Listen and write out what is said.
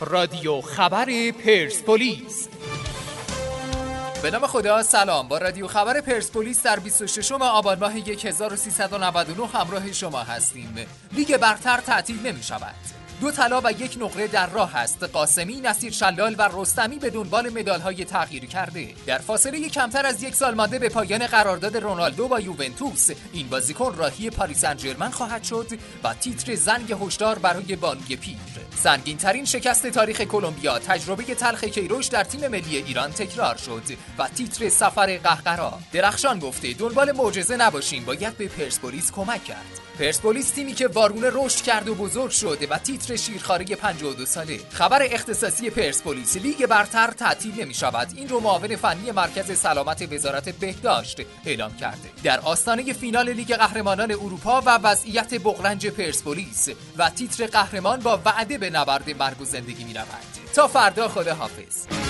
رادیو خبر پرسپولیس. به نام خدا سلام. با رادیو خبر پرسپولیس در 26 آبان ماه 1399 همراه شما هستیم. لیگ برتر تعطیل نمی شود دو طلا و یک نقره در راه است. قاسمی نصیر شلال و رستمی به دنبال مدال های تغییر کرده. در فاصله کمتر از یک سال مانده به پایان قرارداد رونالدو با یوونتوس این بازیکن راهی پاریس انجرمن خواهد شد و تیتر زنگ هشدار برای بانگ پیر. سنگین ترین شکست تاریخ کلمبیا تجربه تلخ کیروش در تیم ملی ایران تکرار شد و تیتر سفر قهقرا. درخشان گفته دنبال معجزه نباشیم باید به پرسپولیس کمک کرد. پرسپولیس تیمی که وارونه رشد کرد و بزرگ شده و تیتر شیرخواره 52 ساله. خبر اختصاصی پرسپولیس. لیگ برتر تعطیل نمی شود. این رو معاون فنی مرکز سلامت وزارت بهداشت اعلام کرده. در آستانه فینال لیگ قهرمانان اروپا و وضعیت بغرنج پرسپولیس و تیتر قهرمان با وعده به نبرد مرگ و زندگی می رود. تا فردا خدا حافظ